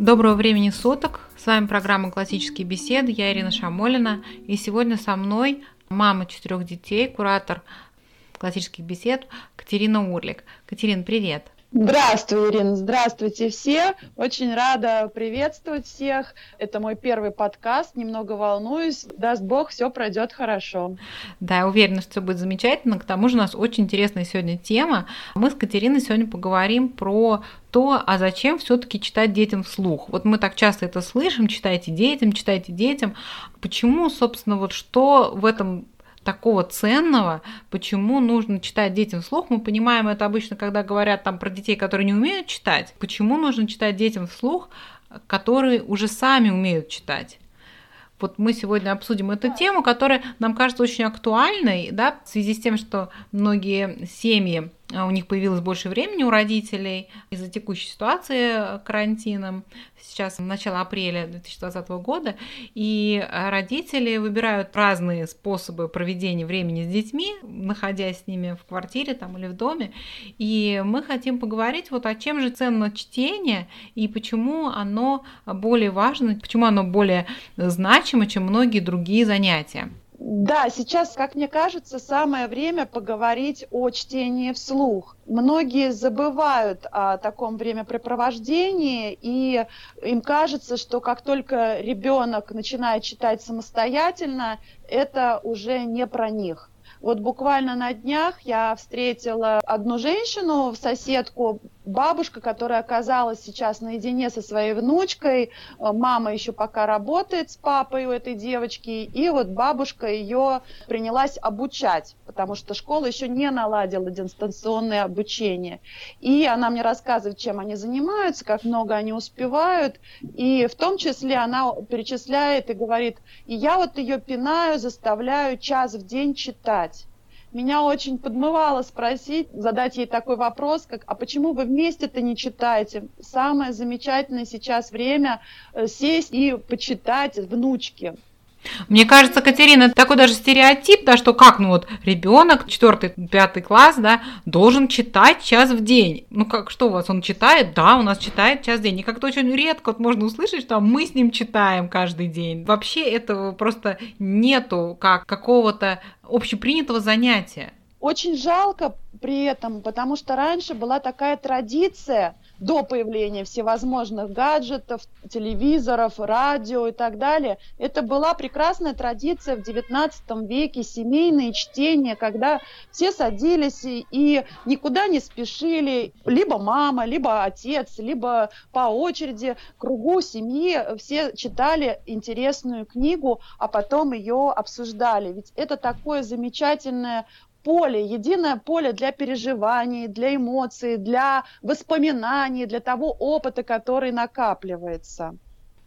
Доброго времени суток! С вами программа «Классические беседы». Я Ирина Шамолина. И сегодня со мной мама четырех детей, куратор классических бесед Катерина Урлик. Катерина, привет! Здравствуй, Ирина, здравствуйте все. Очень рада приветствовать всех. Это мой первый подкаст, немного волнуюсь. Даст Бог, все пройдет хорошо. Да, я уверена, что все будет замечательно. К тому же у нас очень интересная сегодня тема. Мы с Катериной сегодня поговорим про то, а зачем все-таки читать детям вслух? Вот мы так часто это слышим, читайте детям, читайте детям. Почему, собственно, вот что в этом такого ценного, почему нужно читать детям вслух. Мы понимаем это обычно, когда говорят там про детей, которые не умеют читать. Почему нужно читать детям вслух, которые уже сами умеют читать? Вот мы сегодня обсудим эту тему, которая нам кажется очень актуальной, да, в связи с тем, что многие семьи у них появилось больше времени у родителей из-за текущей ситуации карантином. Сейчас начало апреля 2020 года, и родители выбирают разные способы проведения времени с детьми, находясь с ними в квартире там, или в доме. И мы хотим поговорить вот о чем же ценно чтение и почему оно более важно, почему оно более значимо, чем многие другие занятия. Да, сейчас, как мне кажется, самое время поговорить о чтении вслух. Многие забывают о таком времяпрепровождении, и им кажется, что как только ребенок начинает читать самостоятельно, это уже не про них. Вот буквально на днях я встретила одну женщину, соседку, бабушка, которая оказалась сейчас наедине со своей внучкой. Мама еще пока работает с папой у этой девочки, и вот бабушка ее принялась обучать, потому что школа еще не наладила дистанционное обучение. И она мне рассказывает, чем они занимаются, как много они успевают, и в том числе она перечисляет и говорит, и я вот ее пинаю, заставляю час в день читать меня очень подмывало спросить, задать ей такой вопрос, как, а почему вы вместе-то не читаете? Самое замечательное сейчас время э, сесть и почитать внучки. Мне кажется, Катерина, такой даже стереотип, да, что как, ну вот, ребенок, четвертый, пятый класс, да, должен читать час в день. Ну как, что у вас, он читает? Да, у нас читает час в день. И как-то очень редко вот можно услышать, что мы с ним читаем каждый день. Вообще этого просто нету как какого-то общепринятого занятия. Очень жалко при этом, потому что раньше была такая традиция – до появления всевозможных гаджетов, телевизоров, радио и так далее. Это была прекрасная традиция в XIX веке, семейные чтения, когда все садились и, и никуда не спешили, либо мама, либо отец, либо по очереди, кругу семьи все читали интересную книгу, а потом ее обсуждали. Ведь это такое замечательное поле, единое поле для переживаний, для эмоций, для воспоминаний, для того опыта, который накапливается.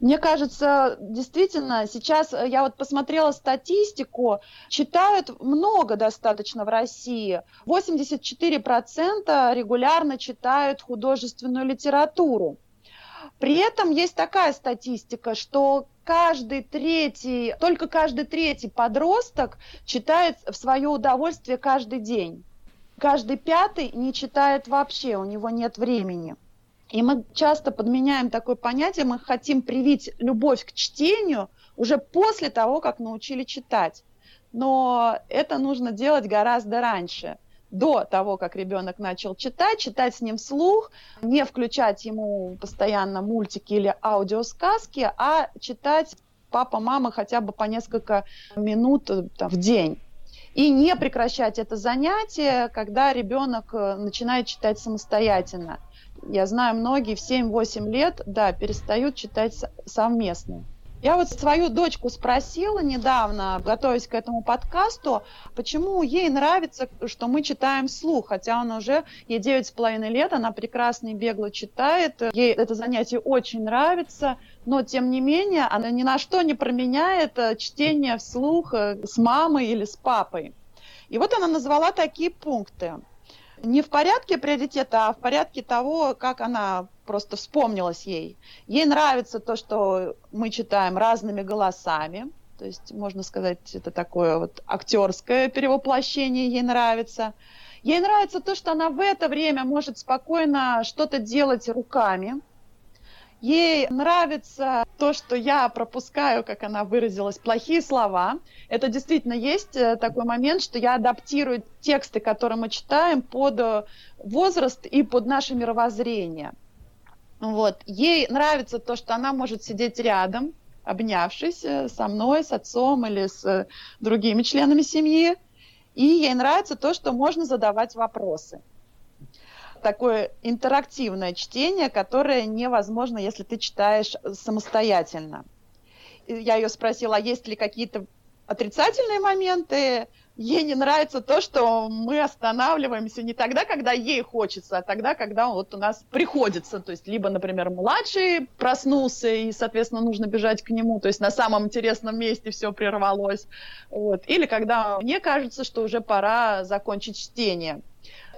Мне кажется, действительно, сейчас э, я вот посмотрела статистику, читают много достаточно в России. 84% регулярно читают художественную литературу. При этом есть такая статистика, что каждый третий, только каждый третий подросток читает в свое удовольствие каждый день. Каждый пятый не читает вообще, у него нет времени. И мы часто подменяем такое понятие, мы хотим привить любовь к чтению уже после того, как научили читать. Но это нужно делать гораздо раньше – до того, как ребенок начал читать, читать с ним вслух, не включать ему постоянно мультики или аудиосказки, а читать папа, мама хотя бы по несколько минут э, там, в день. И не прекращать это занятие, когда ребенок э, начинает читать самостоятельно. Я знаю, многие в 7-8 лет, да, перестают читать совместно. Я вот свою дочку спросила недавно, готовясь к этому подкасту, почему ей нравится, что мы читаем слух, хотя он уже, ей девять с половиной лет, она прекрасно и бегло читает, ей это занятие очень нравится, но тем не менее она ни на что не променяет э, чтение вслух э, с мамой или с папой. И вот она назвала такие пункты не в порядке приоритета, а в порядке того, как она просто вспомнилась ей. Ей нравится то, что мы читаем разными голосами, то есть, можно сказать, это такое вот актерское перевоплощение ей нравится. Ей нравится то, что она в это время может спокойно что-то делать руками. Ей нравится то, что я пропускаю, как она выразилась, плохие слова. Это действительно есть э, такой момент, что я адаптирую тексты, которые мы читаем, под э, возраст и под наше мировоззрение. Вот. Ей нравится то, что она может сидеть рядом, обнявшись э, со мной, с отцом или с другими членами семьи. И ей нравится то, что можно задавать вопросы такое интерактивное чтение, которое невозможно, если ты читаешь самостоятельно. Я ее спросила, а есть ли какие-то отрицательные моменты. Ей не нравится то, что мы останавливаемся не тогда, когда ей хочется, а тогда, когда вот у нас приходится. То есть, либо, например, младший проснулся, и, соответственно, нужно бежать к нему, то есть на самом интересном месте все прервалось. Вот. Или когда мне кажется, что уже пора закончить чтение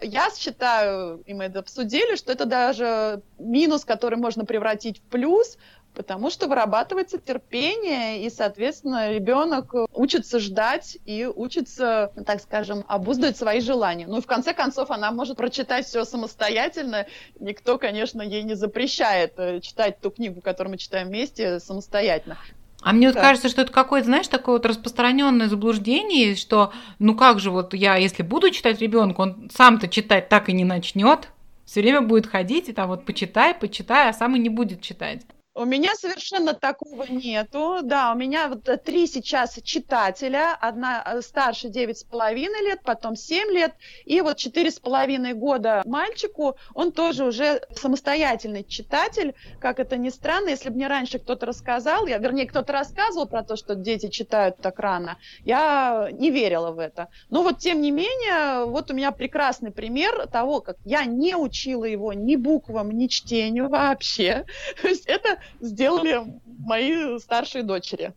я считаю, и мы это обсудили, что это даже минус, который можно превратить в плюс, потому что вырабатывается терпение, и, соответственно, ребенок учится ждать и учится, так скажем, обуздывать свои желания. Ну и в конце концов она может прочитать все самостоятельно. Никто, конечно, ей не запрещает э, читать ту книгу, которую мы читаем вместе, самостоятельно. А мне вот кажется, что это какое-то, знаешь, такое вот распространенное заблуждение, что ну как же вот я, если буду читать ребенку, он сам-то читать так и не начнет, все время будет ходить и там вот почитай, почитай, а сам и не будет читать. У меня совершенно такого нету. Да, у меня вот э, три сейчас читателя. Одна э, старше девять с половиной лет, потом семь лет. И вот четыре с половиной года мальчику, он тоже уже самостоятельный читатель. Как это ни странно, если бы мне раньше кто-то рассказал, я, вернее, кто-то рассказывал про то, что дети читают так рано, я не верила в это. Но вот тем не менее, вот у меня прекрасный пример того, как я не учила его ни буквам, ни чтению вообще. То есть это сделали мои старшие дочери.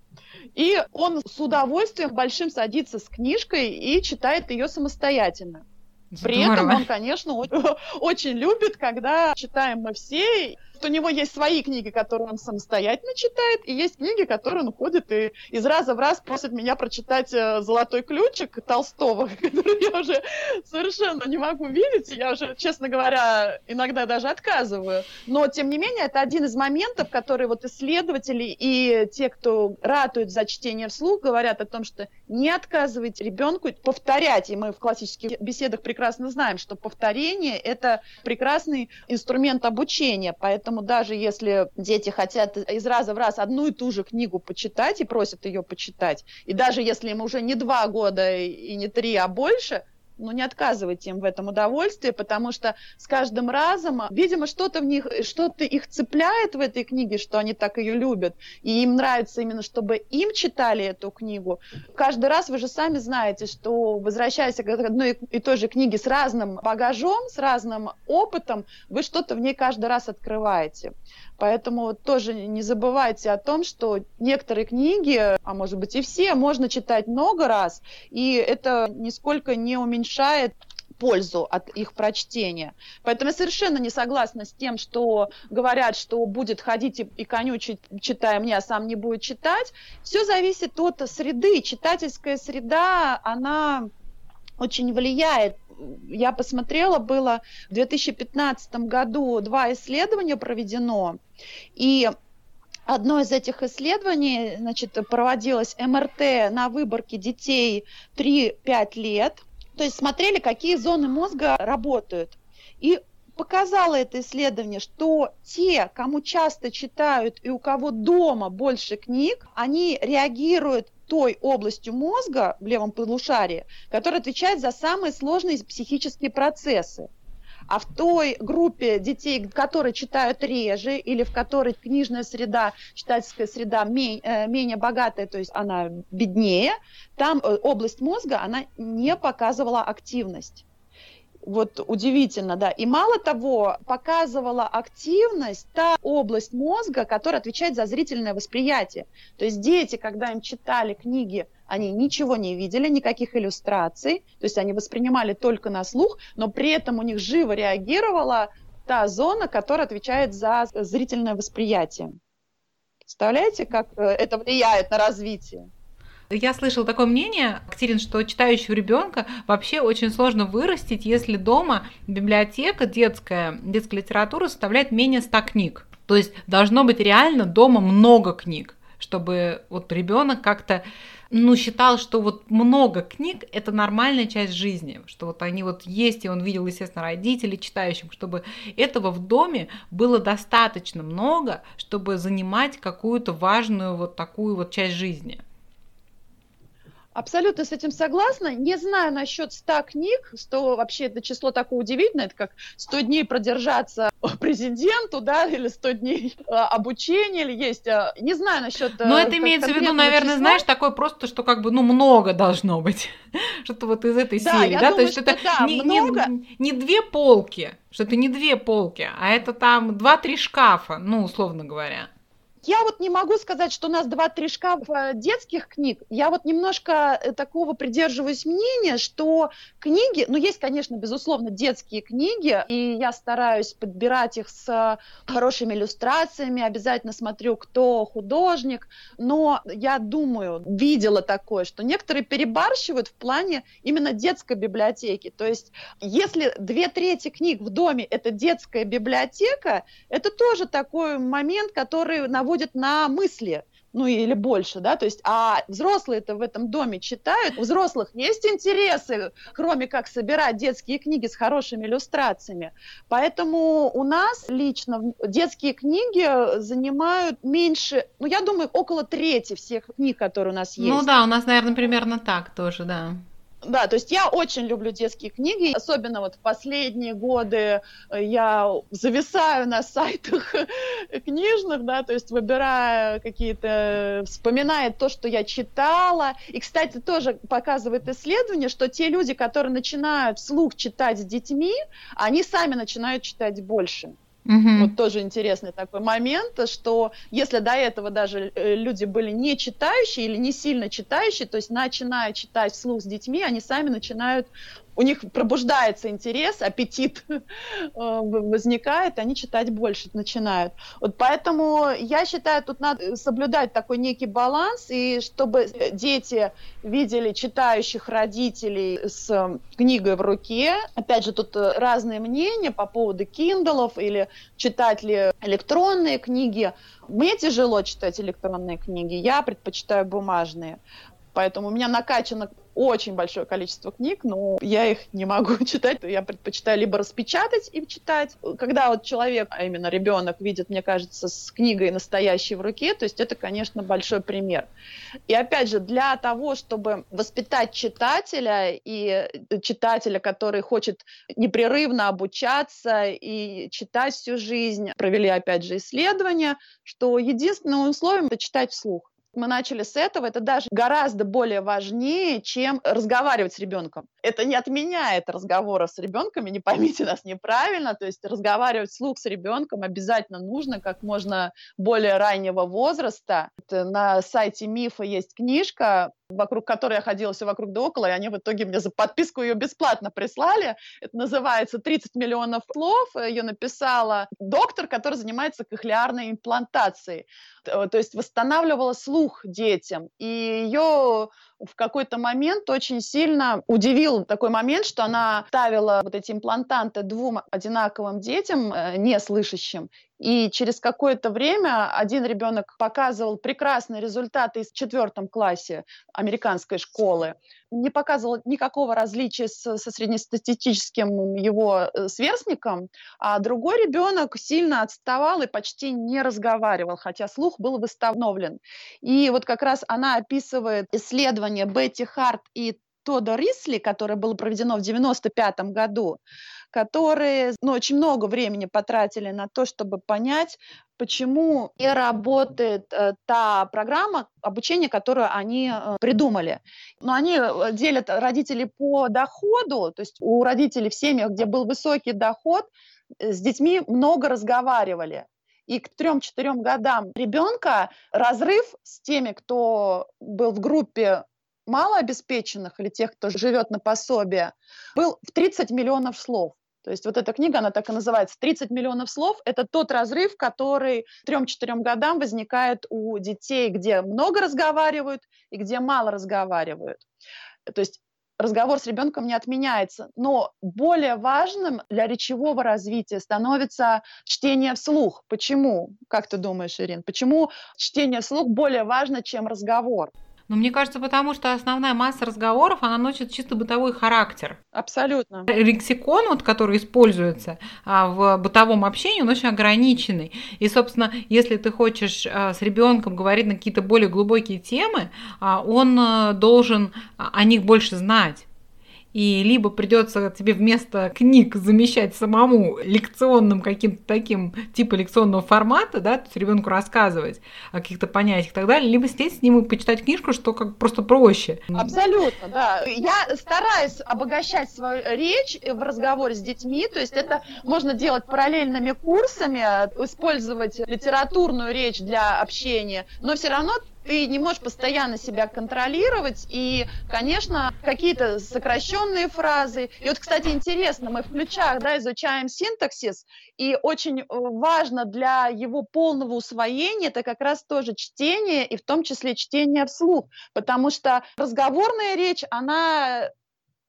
И он с удовольствием большим садится с книжкой и читает ее самостоятельно. При Здорово. этом он, конечно, очень любит, когда читаем мы все, у него есть свои книги, которые он самостоятельно читает, и есть книги, которые он ходит и из раза в раз просит меня прочитать э, «Золотой ключик» Толстого, который я уже совершенно не могу видеть, я уже, честно говоря, иногда даже отказываю. Но, тем не менее, это один из моментов, которые вот исследователи и те, кто ратуют за чтение вслух, говорят о том, что не отказывайте ребенку повторять, и мы в классических беседах прекрасно знаем, что повторение – это прекрасный инструмент обучения, поэтому Поэтому даже если дети хотят из раза в раз одну и ту же книгу почитать и просят ее почитать, и даже если им уже не два года и не три, а больше – ну, не отказывайте им в этом удовольствии, потому что с каждым разом, видимо, что-то в них, что-то их цепляет в этой книге, что они так ее любят, и им нравится именно, чтобы им читали эту книгу. Каждый раз вы же сами знаете, что возвращаясь к одной и той же книге с разным багажом, с разным опытом, вы что-то в ней каждый раз открываете. Поэтому тоже не забывайте о том, что некоторые книги, а может быть и все, можно читать много раз, и это нисколько не уменьшает пользу от их прочтения. Поэтому я совершенно не согласна с тем, что говорят, что будет ходить и, и конючить, читая мне, а сам не будет читать. Все зависит от среды. Читательская среда, она очень влияет я посмотрела, было в 2015 году два исследования проведено, и Одно из этих исследований значит, проводилось МРТ на выборке детей 3-5 лет. То есть смотрели, какие зоны мозга работают. И показало это исследование, что те, кому часто читают и у кого дома больше книг, они реагируют той областью мозга в левом полушарии, которая отвечает за самые сложные психические процессы. А в той группе детей, которые читают реже, или в которой книжная среда, читательская среда менее, э, менее богатая, то есть она беднее, там э, область мозга, она не показывала активность. Вот удивительно, да. И мало того, показывала активность та область мозга, которая отвечает за зрительное восприятие. То есть дети, когда им читали книги, они ничего не видели, никаких иллюстраций, то есть они воспринимали только на слух, но при этом у них живо реагировала та зона, которая отвечает за зрительное восприятие. Представляете, как э, это влияет на развитие? Я слышала такое мнение, Катерин, что читающего ребенка вообще очень сложно вырастить, если дома библиотека детская, детская литература составляет менее 100 книг. То есть должно быть реально дома много книг, чтобы вот ребенок как-то ну, считал, что вот много книг – это нормальная часть жизни, что вот они вот есть, и он видел, естественно, родителей читающих, чтобы этого в доме было достаточно много, чтобы занимать какую-то важную вот такую вот часть жизни. Абсолютно с этим согласна. Не знаю насчет 100 книг, 100 вообще это число такое удивительное, это как 100 дней продержаться президенту, да, или 100 дней а, обучения, или есть, а, не знаю насчет Но это имеется в виду, наверное, числа. знаешь, такое просто, что как бы, ну, много должно быть, что-то вот из этой да, серии, да, думаю, то есть это да, не, много... не, не две полки, что это не две полки, а это там два-три шкафа, ну, условно говоря. Я вот не могу сказать, что у нас два-три шкафа детских книг. Я вот немножко э, такого придерживаюсь мнения, что книги, ну, есть, конечно, безусловно, детские книги, и я стараюсь подбирать их с хорошими иллюстрациями, обязательно смотрю, кто художник, но я думаю, видела такое, что некоторые перебарщивают в плане именно детской библиотеки. То есть, если две трети книг в доме – это детская библиотека, это тоже такой момент, который наводит наводит на мысли, ну или больше, да, то есть, а взрослые-то в этом доме читают, у взрослых есть интересы, кроме как собирать детские книги с хорошими иллюстрациями, поэтому у нас лично детские книги занимают меньше, ну я думаю, около трети всех книг, которые у нас ну есть. Ну да, у нас, наверное, примерно так тоже, да. Да, то есть я очень люблю детские книги, особенно вот в последние годы э, я зависаю на сайтах книжных, да, то есть выбирая какие-то, вспоминая то, что я читала. И, кстати, тоже показывает исследование, что те люди, которые начинают вслух читать с детьми, они сами начинают читать больше. Угу. Вот тоже интересный такой момент, что если до этого даже э, люди были не читающие или не сильно читающие, то есть начиная читать вслух с детьми, они сами начинают у них пробуждается интерес, аппетит э, возникает, они читать больше начинают. Вот поэтому я считаю, тут надо соблюдать такой некий баланс, и чтобы дети видели читающих родителей с книгой в руке. Опять же, тут разные мнения по поводу киндалов или читать ли электронные книги. Мне тяжело читать электронные книги, я предпочитаю бумажные. Поэтому у меня накачано очень большое количество книг, но я их не могу читать. Я предпочитаю либо распечатать и читать. Когда вот человек, а именно ребенок, видит, мне кажется, с книгой настоящей в руке, то есть это, конечно, большой пример. И опять же, для того, чтобы воспитать читателя и читателя, который хочет непрерывно обучаться и читать всю жизнь, провели, опять же, исследования, что единственным условием – это читать вслух мы начали с этого, это даже гораздо более важнее, чем разговаривать с ребенком. Это не отменяет разговора с ребенком, не поймите нас неправильно, то есть разговаривать вслух с ребенком обязательно нужно как можно более раннего возраста. На сайте Мифа есть книжка вокруг которой я ходила все вокруг да около, и они в итоге мне за подписку ее бесплатно прислали. Это называется «30 миллионов слов». Ее написала доктор, который занимается кохлеарной имплантацией. То есть восстанавливала слух детям. И ее в какой-то момент очень сильно удивил такой момент, что она ставила вот эти имплантанты двум одинаковым детям, э, не слышащим, и через какое-то время один ребенок показывал прекрасные результаты в четвертом классе американской школы, не показывал никакого различия с, со среднестатистическим его э, сверстником, а другой ребенок сильно отставал и почти не разговаривал, хотя слух был восстановлен. И вот как раз она описывает исследование Бетти Харт и Тодда Рисли, которое было проведено в 1995 году, которые ну, очень много времени потратили на то, чтобы понять, почему не работает э, та программа обучения, которую они э, придумали. Но они э, делят родителей по доходу, то есть у родителей в семьях, где был высокий доход, э, с детьми много разговаривали. И к трем-четырем годам ребенка разрыв с теми, кто был в группе малообеспеченных или тех, кто живет на пособие, был в 30 миллионов слов. То есть вот эта книга, она так и называется. 30 миллионов слов – это тот разрыв, который к 3-4 годам возникает у детей, где много разговаривают и где мало разговаривают. То есть разговор с ребенком не отменяется. Но более важным для речевого развития становится чтение вслух. Почему? Как ты думаешь, Ирин? Почему чтение вслух более важно, чем разговор? Но мне кажется, потому что основная масса разговоров, она носит чисто бытовой характер. Абсолютно. Лексикон, вот, который используется а, в бытовом общении, он очень ограниченный. И, собственно, если ты хочешь а, с ребенком говорить на какие-то более глубокие темы, а, он а, должен о них больше знать и либо придется тебе вместо книг замещать самому лекционным каким-то таким типа лекционного формата, да, то есть ребенку рассказывать о каких-то понятиях и так далее, либо сидеть с ним и почитать книжку, что как просто проще. Абсолютно, да. Я стараюсь обогащать свою речь в разговоре с детьми, то есть это можно делать параллельными курсами, использовать литературную речь для общения, но все равно ты не можешь постоянно себя контролировать, и, конечно, какие-то сокращенные фразы. И вот, кстати, интересно, мы в ключах да, изучаем синтаксис, и очень э, важно для его полного усвоения это как раз тоже чтение, и в том числе чтение вслух, потому что разговорная речь, она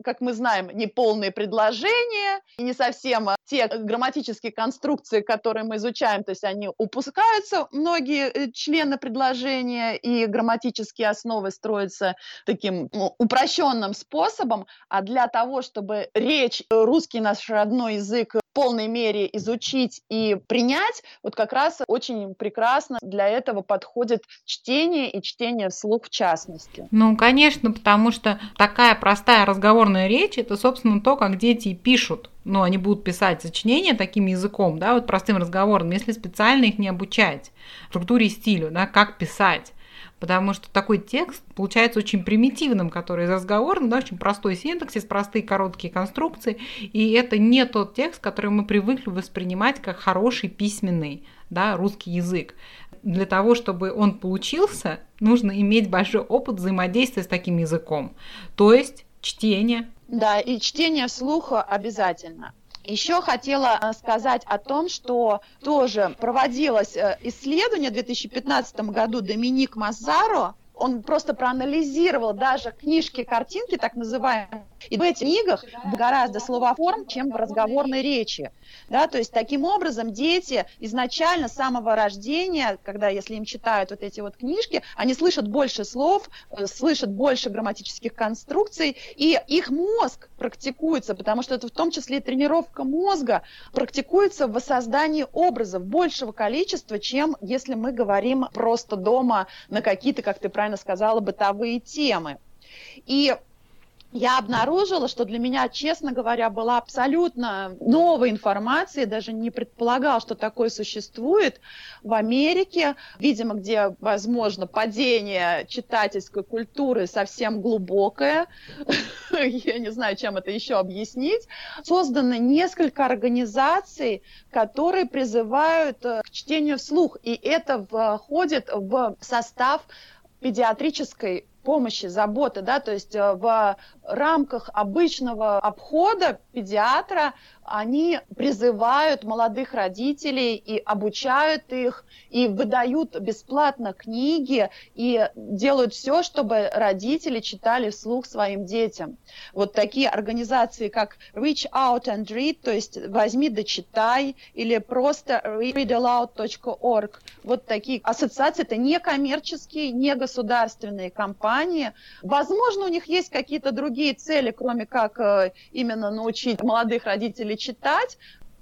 как мы знаем, неполные предложения, не совсем а, те грамматические конструкции, которые мы изучаем, то есть они упускаются, многие э, члены предложения, и грамматические основы строятся таким ну, упрощенным способом, а для того, чтобы речь, э, русский наш родной язык в полной мере изучить и принять, вот как раз очень прекрасно для этого подходит чтение и чтение вслух в частности. Ну, конечно, потому что такая простая разговорная речь – это, собственно, то, как дети пишут ну, они будут писать сочинения таким языком, да, вот простым разговором, если специально их не обучать структуре и стилю, да, как писать. Потому что такой текст получается очень примитивным, который из разговора, да, очень простой синтаксис, простые короткие конструкции, и это не тот текст, который мы привыкли воспринимать как хороший письменный да, русский язык. Для того, чтобы он получился, нужно иметь большой опыт взаимодействия с таким языком. То есть чтение, да, и чтение вслух обязательно. Еще хотела э, сказать о том, что тоже проводилось э, исследование в 2015 году Доминик Мазаро, он просто проанализировал даже книжки, картинки, так называемые, и в этих книгах гораздо словоформ, чем в разговорной речи. Да, то есть таким образом дети изначально с самого рождения, когда если им читают вот эти вот книжки, они слышат больше слов, э, слышат больше грамматических конструкций, и их мозг практикуется, потому что это в том числе и тренировка мозга, практикуется в воссоздании образов большего количества, чем если мы говорим просто дома на какие-то, как ты правильно сказала, бытовые темы. И я обнаружила, что для меня, честно говоря, была абсолютно новая информация, даже не предполагал, что такое существует в Америке, видимо, где, возможно, падение читательской культуры совсем глубокое, я не знаю, чем это еще объяснить, создано несколько организаций, которые призывают э, к чтению вслух, и это входит в состав педиатрической помощи, заботы, да, то есть э, в рамках обычного обхода педиатра они призывают молодых родителей и обучают их, и выдают бесплатно книги, и делают все, чтобы родители читали вслух своим детям. Вот такие организации, как Reach Out and Read, то есть возьми да читай, или просто readaloud.org. Вот такие ассоциации, это не коммерческие, не государственные компании. Возможно, у них есть какие-то другие цели, кроме как э, именно научить молодых родителей читать.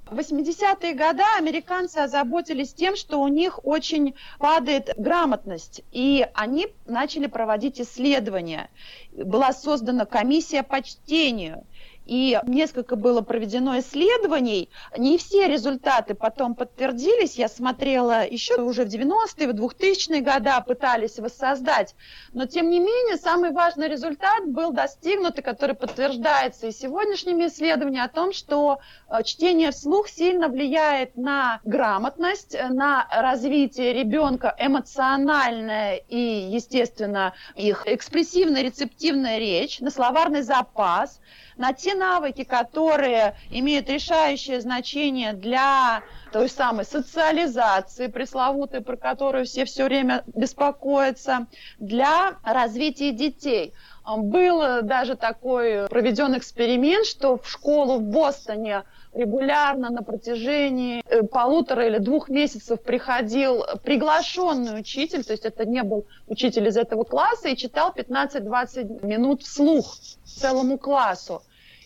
В 80-е годы американцы озаботились тем, что у них очень падает грамотность, и они начали проводить исследования. Была создана комиссия по чтению – и несколько было проведено исследований. Не все результаты потом подтвердились. Я смотрела еще уже в 90-е, в 2000-е годы пытались воссоздать. Но, тем не менее, самый важный результат был достигнут, и который подтверждается и сегодняшними исследованиями о том, что э, чтение вслух сильно влияет на грамотность, на развитие ребенка эмоциональное и, естественно, их экспрессивная, рецептивная речь, на словарный запас, на те навыки, которые имеют решающее значение для той самой социализации пресловутой, про которую все все время беспокоятся, для развития детей. Был даже такой проведен эксперимент, что в школу в Бостоне регулярно на протяжении э, полутора или двух месяцев приходил приглашенный учитель, то есть это не был учитель из этого класса, и читал 15-20 минут вслух целому классу.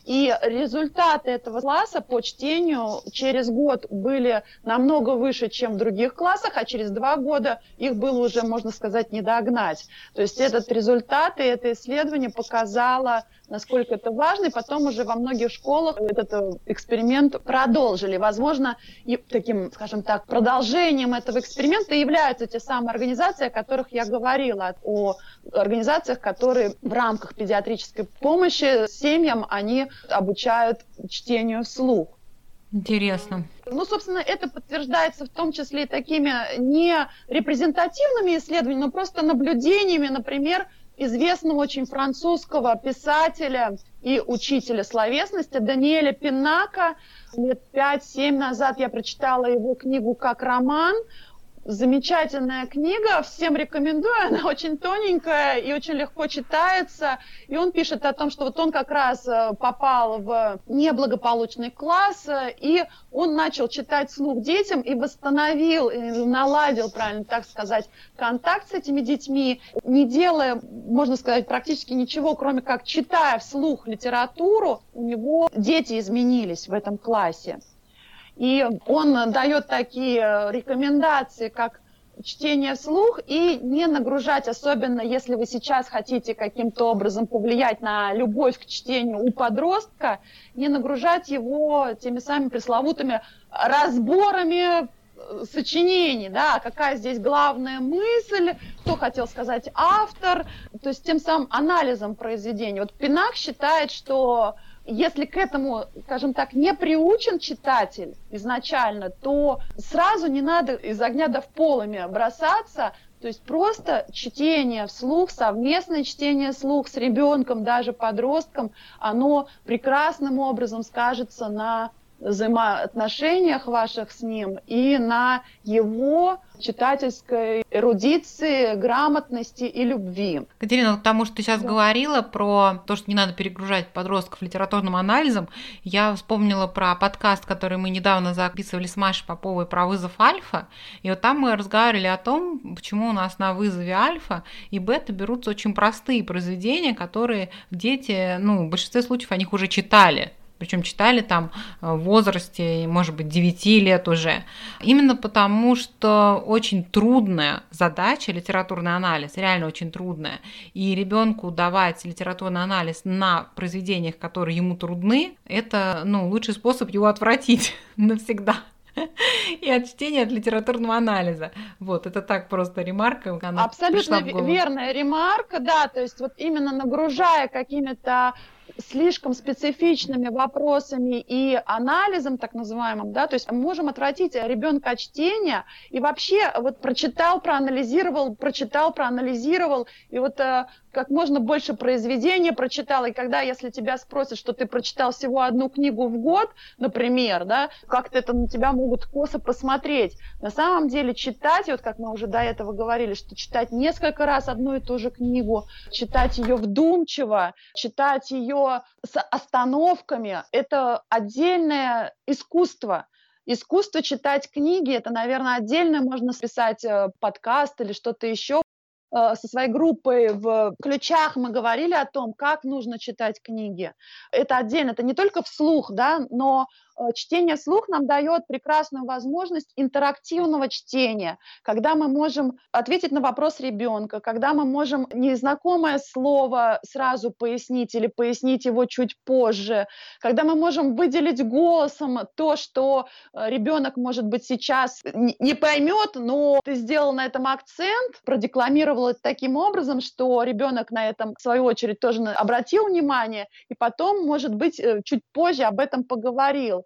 И результаты этого класса по чтению через год были намного выше, чем в других классах, а через два года их было уже, можно сказать, не догнать. То есть этот результат и это исследование показало насколько это важно, и потом уже во многих школах этот э, эксперимент продолжили. Возможно, и таким, скажем так, продолжением этого эксперимента являются те самые организации, о которых я говорила, о организациях, которые в рамках педиатрической помощи семьям, они обучают чтению вслух. Интересно. Ну, собственно, это подтверждается в том числе и такими не репрезентативными исследованиями, но просто наблюдениями, например, известного очень французского писателя и учителя словесности Даниэля Пинака. Лет 5-7 назад я прочитала его книгу как роман замечательная книга, всем рекомендую, она очень тоненькая и очень легко читается. И он пишет о том, что вот он как раз э, попал в неблагополучный класс, э, и он начал читать слух детям и восстановил, и наладил, правильно так сказать, контакт с этими детьми, не делая, можно сказать, практически ничего, кроме как читая вслух литературу, у него дети изменились в этом классе. И он дает такие рекомендации, как чтение вслух и не нагружать, особенно если вы сейчас хотите каким-то образом повлиять на любовь к чтению у подростка, не нагружать его теми самыми пресловутыми разборами э, сочинений, да, какая здесь главная мысль, что хотел сказать автор, то есть тем самым анализом произведения. Вот Пинак считает, что если к этому, скажем так, не приучен читатель изначально, то сразу не надо из огня до в полыми бросаться, то есть просто чтение вслух, совместное чтение вслух с ребенком, даже подростком, оно прекрасным образом скажется на взаимоотношениях ваших с ним и на его читательской эрудиции, грамотности и любви. Катерина, к тому, что ты сейчас да. говорила про то, что не надо перегружать подростков литературным анализом, я вспомнила про подкаст, который мы недавно записывали с Машей Поповой про вызов альфа, и вот там мы разговаривали о том, почему у нас на вызове альфа и бета берутся очень простые произведения, которые дети, ну, в большинстве случаев они их уже читали, причем читали там э, в возрасте, может быть, 9 лет уже. Именно потому, что очень трудная задача, литературный анализ, реально очень трудная. И ребенку давать литературный анализ на произведениях, которые ему трудны, это ну, лучший способ его отвратить навсегда и от чтения, от литературного анализа. Вот, это так просто ремарка. Она Абсолютно верная ремарка, да, то есть вот именно нагружая какими-то слишком специфичными вопросами и анализом так называемым, да, то есть можем отвратить ребенка от чтения и вообще вот прочитал, проанализировал, прочитал, проанализировал, и вот э, как можно больше произведений прочитал, и когда, если тебя спросят, что ты прочитал всего одну книгу в год, например, да, как-то это на тебя могут косо посмотреть. На самом деле читать, вот как мы уже до этого говорили, что читать несколько раз одну и ту же книгу, читать ее вдумчиво, читать ее с остановками, это отдельное искусство. Искусство читать книги, это, наверное, отдельно можно списать э, подкаст или что-то еще. Э, со своей группой в ключах мы говорили о том, как нужно читать книги. Это отдельно, это не только вслух, да, но чтение вслух нам дает прекрасную возможность интерактивного чтения, когда мы можем ответить на вопрос ребенка, когда мы можем незнакомое слово сразу пояснить или пояснить его чуть позже, когда мы можем выделить голосом то, что э, ребенок, может быть, сейчас не поймет, но ты сделал на этом акцент, продекламировал это таким образом, что ребенок на этом, в свою очередь, тоже обратил внимание, и потом, может быть, э, чуть позже об этом поговорил.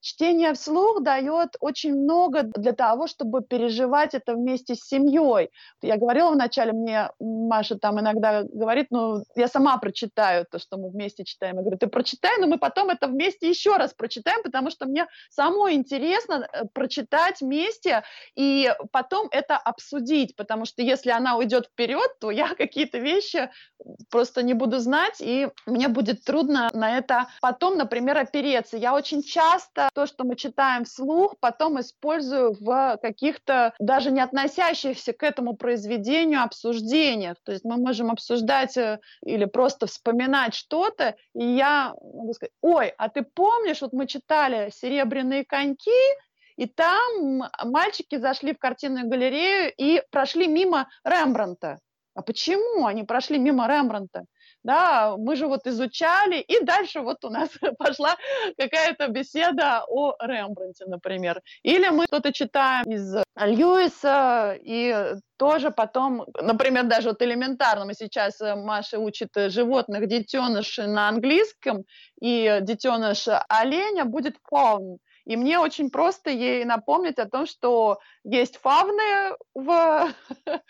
Чтение вслух дает очень много для того, чтобы переживать это вместе с семьей. Я говорила вначале, мне Маша там иногда говорит, ну, я сама прочитаю то, что мы вместе читаем. Я говорю, ты прочитай, но мы потом это вместе еще раз прочитаем, потому что мне самой интересно э, прочитать вместе и потом это обсудить, потому что если она уйдет вперед, то я какие-то вещи просто не буду знать, и мне будет трудно на это потом, например, опереться. Я очень часто то, что мы читаем вслух, потом использую в каких-то даже не относящихся к этому произведению обсуждениях. То есть мы можем обсуждать э, или просто вспоминать что-то, и я могу сказать, ой, а ты помнишь, вот мы читали «Серебряные коньки», и там мальчики зашли в картинную галерею и прошли мимо Рембранта. А почему они прошли мимо Рембранта? Да, мы же вот изучали, и дальше вот у нас пошла какая-то беседа о Рембранте, например. Или мы что-то читаем из Льюиса, и тоже потом, например, даже вот элементарно, мы сейчас, э, Маша учит животных детенышей на английском, и детеныш оленя будет fawn. И мне очень просто ей напомнить о том, что есть фавны в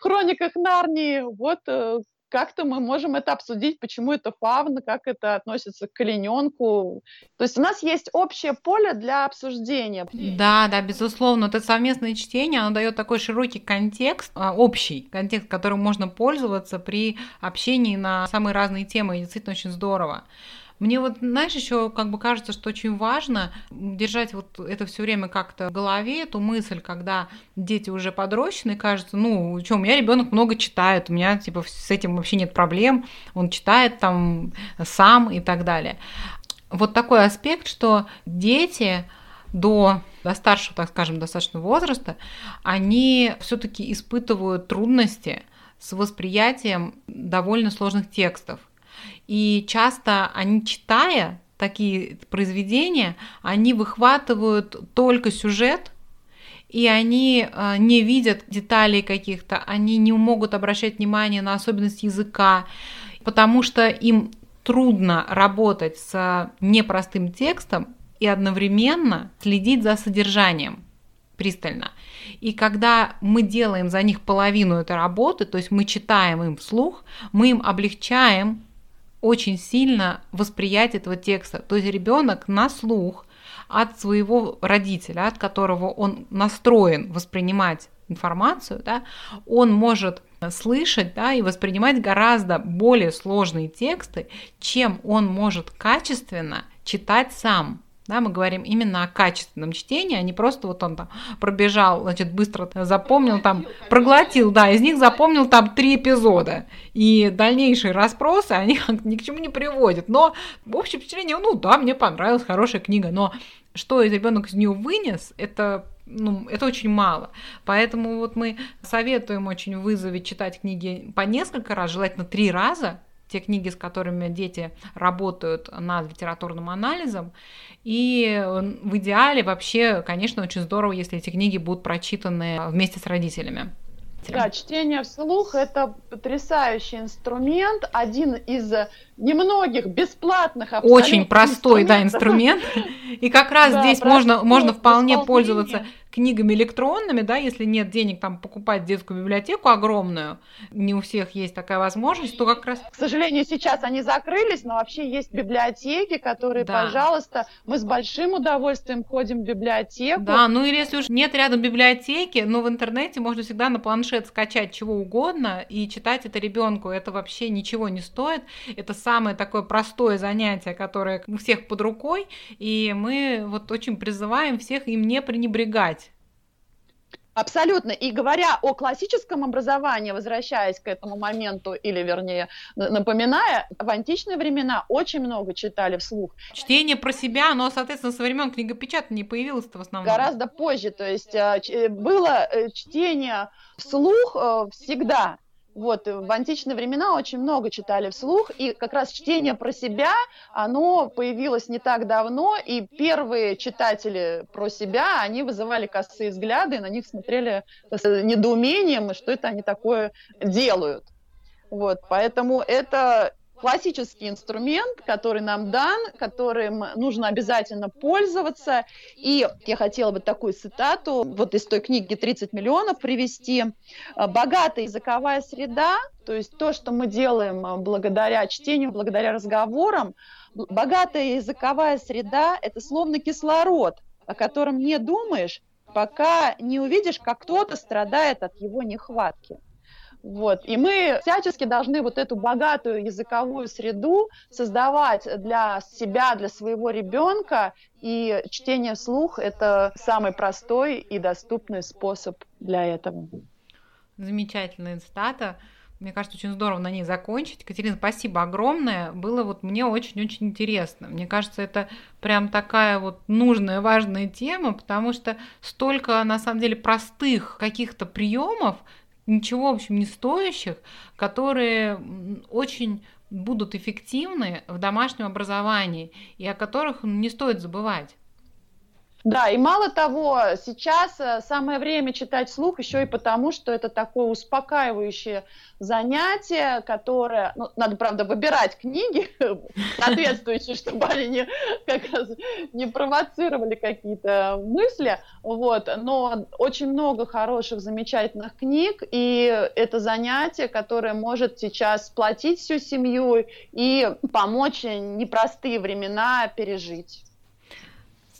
хрониках Нарнии. Вот э, как-то мы можем это обсудить, почему это фавна, как это относится к олененку. То есть у нас есть общее поле для обсуждения. Да, да, безусловно. Это совместное чтение, оно дает такой широкий контекст, а, общий контекст, которым можно пользоваться при общении на самые разные темы. И действительно очень здорово. Мне вот, знаешь, еще как бы кажется, что очень важно держать вот это все время как-то в голове, эту мысль, когда дети уже подрощены, кажется, ну, что, у меня ребенок много читает, у меня типа с этим вообще нет проблем, он читает там сам и так далее. Вот такой аспект, что дети до, до старшего, так скажем, достаточно возраста, они все-таки испытывают трудности с восприятием довольно сложных текстов. И часто они, читая такие произведения, они выхватывают только сюжет, и они э, не видят деталей каких-то, они не могут обращать внимание на особенности языка, потому что им трудно работать с непростым текстом и одновременно следить за содержанием пристально. И когда мы делаем за них половину этой работы, то есть мы читаем им вслух, мы им облегчаем очень сильно восприятие этого текста. То есть ребенок на слух от своего родителя, от которого он настроен воспринимать информацию, да, он может слышать да, и воспринимать гораздо более сложные тексты, чем он может качественно читать сам. Да, мы говорим именно о качественном чтении, а не просто вот он там пробежал, значит, быстро запомнил там, проглотил, да, из них запомнил там три эпизода. И дальнейшие расспросы, они ни к чему не приводят. Но в общем впечатление, ну да, мне понравилась хорошая книга, но что ребенок из нее вынес, это ну, это очень мало. Поэтому вот мы советуем очень вызове читать книги по несколько раз, желательно три раза, те книги, с которыми дети работают над литературным анализом. И в идеале вообще, конечно, очень здорово, если эти книги будут прочитаны вместе с родителями. Да, чтение вслух – это потрясающий инструмент, один из немногих бесплатных Очень простой, да, инструмент. И как раз да, здесь можно, можно вполне пользоваться книгами электронными, да, если нет денег там покупать детскую библиотеку огромную, не у всех есть такая возможность, то как раз... К сожалению, сейчас они закрылись, но вообще есть библиотеки, которые, да. пожалуйста, мы с большим удовольствием ходим в библиотеку. Да, ну или если уж нет рядом библиотеки, но в интернете можно всегда на планшет скачать чего угодно и читать это ребенку. Это вообще ничего не стоит. Это самое такое простое занятие, которое у всех под рукой, и мы вот очень призываем всех им не пренебрегать Абсолютно. И говоря о классическом образовании, возвращаясь к этому моменту, или вернее, напоминая, в античные времена очень много читали вслух. Чтение про себя, но, соответственно, со времен книгопечатания не появилось в основном. Гораздо позже. То есть э, э, было э, чтение вслух всегда. Вот, в античные времена очень много читали вслух, и как раз чтение про себя, оно появилось не так давно, и первые читатели про себя, они вызывали косые взгляды, и на них смотрели с недоумением, что это они такое делают. Вот, поэтому это классический инструмент, который нам дан, которым нужно обязательно пользоваться. И я хотела бы такую цитату вот из той книги «30 миллионов» привести. Богатая языковая среда, то есть то, что мы делаем благодаря чтению, благодаря разговорам, богатая языковая среда – это словно кислород, о котором не думаешь, пока не увидишь, как кто-то страдает от его нехватки. Вот. И мы всячески должны вот эту богатую языковую среду создавать для себя, для своего ребенка. И чтение вслух – это самый простой и доступный способ для этого. Замечательная цитата. Мне кажется, очень здорово на ней закончить. Катерина, спасибо огромное. Было вот мне очень-очень интересно. Мне кажется, это прям такая вот нужная, важная тема, потому что столько, на самом деле, простых каких-то приемов, ничего, в общем, не стоящих, которые очень будут эффективны в домашнем образовании и о которых не стоит забывать. Да, и мало того, сейчас э, самое время читать слух еще и потому, что это такое успокаивающее занятие, которое, ну, надо, правда, выбирать книги соответствующие, чтобы они не, как раз, не провоцировали какие-то мысли, вот, но очень много хороших, замечательных книг, и это занятие, которое может сейчас сплотить всю семью и помочь непростые времена пережить.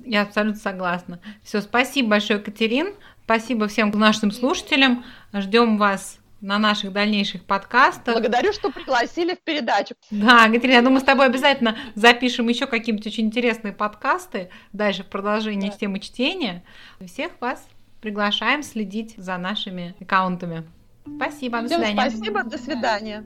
Я абсолютно согласна. Все, спасибо большое, Катерин. Спасибо всем нашим слушателям. Ждем вас на наших дальнейших подкастах. Благодарю, что пригласили в передачу. Да, Катерина, я думаю, мы с тобой обязательно запишем еще какие-нибудь очень интересные подкасты дальше в продолжении да. темы чтения. Всех вас приглашаем следить за нашими аккаунтами. Спасибо, до Всем свидания. Спасибо, до свидания.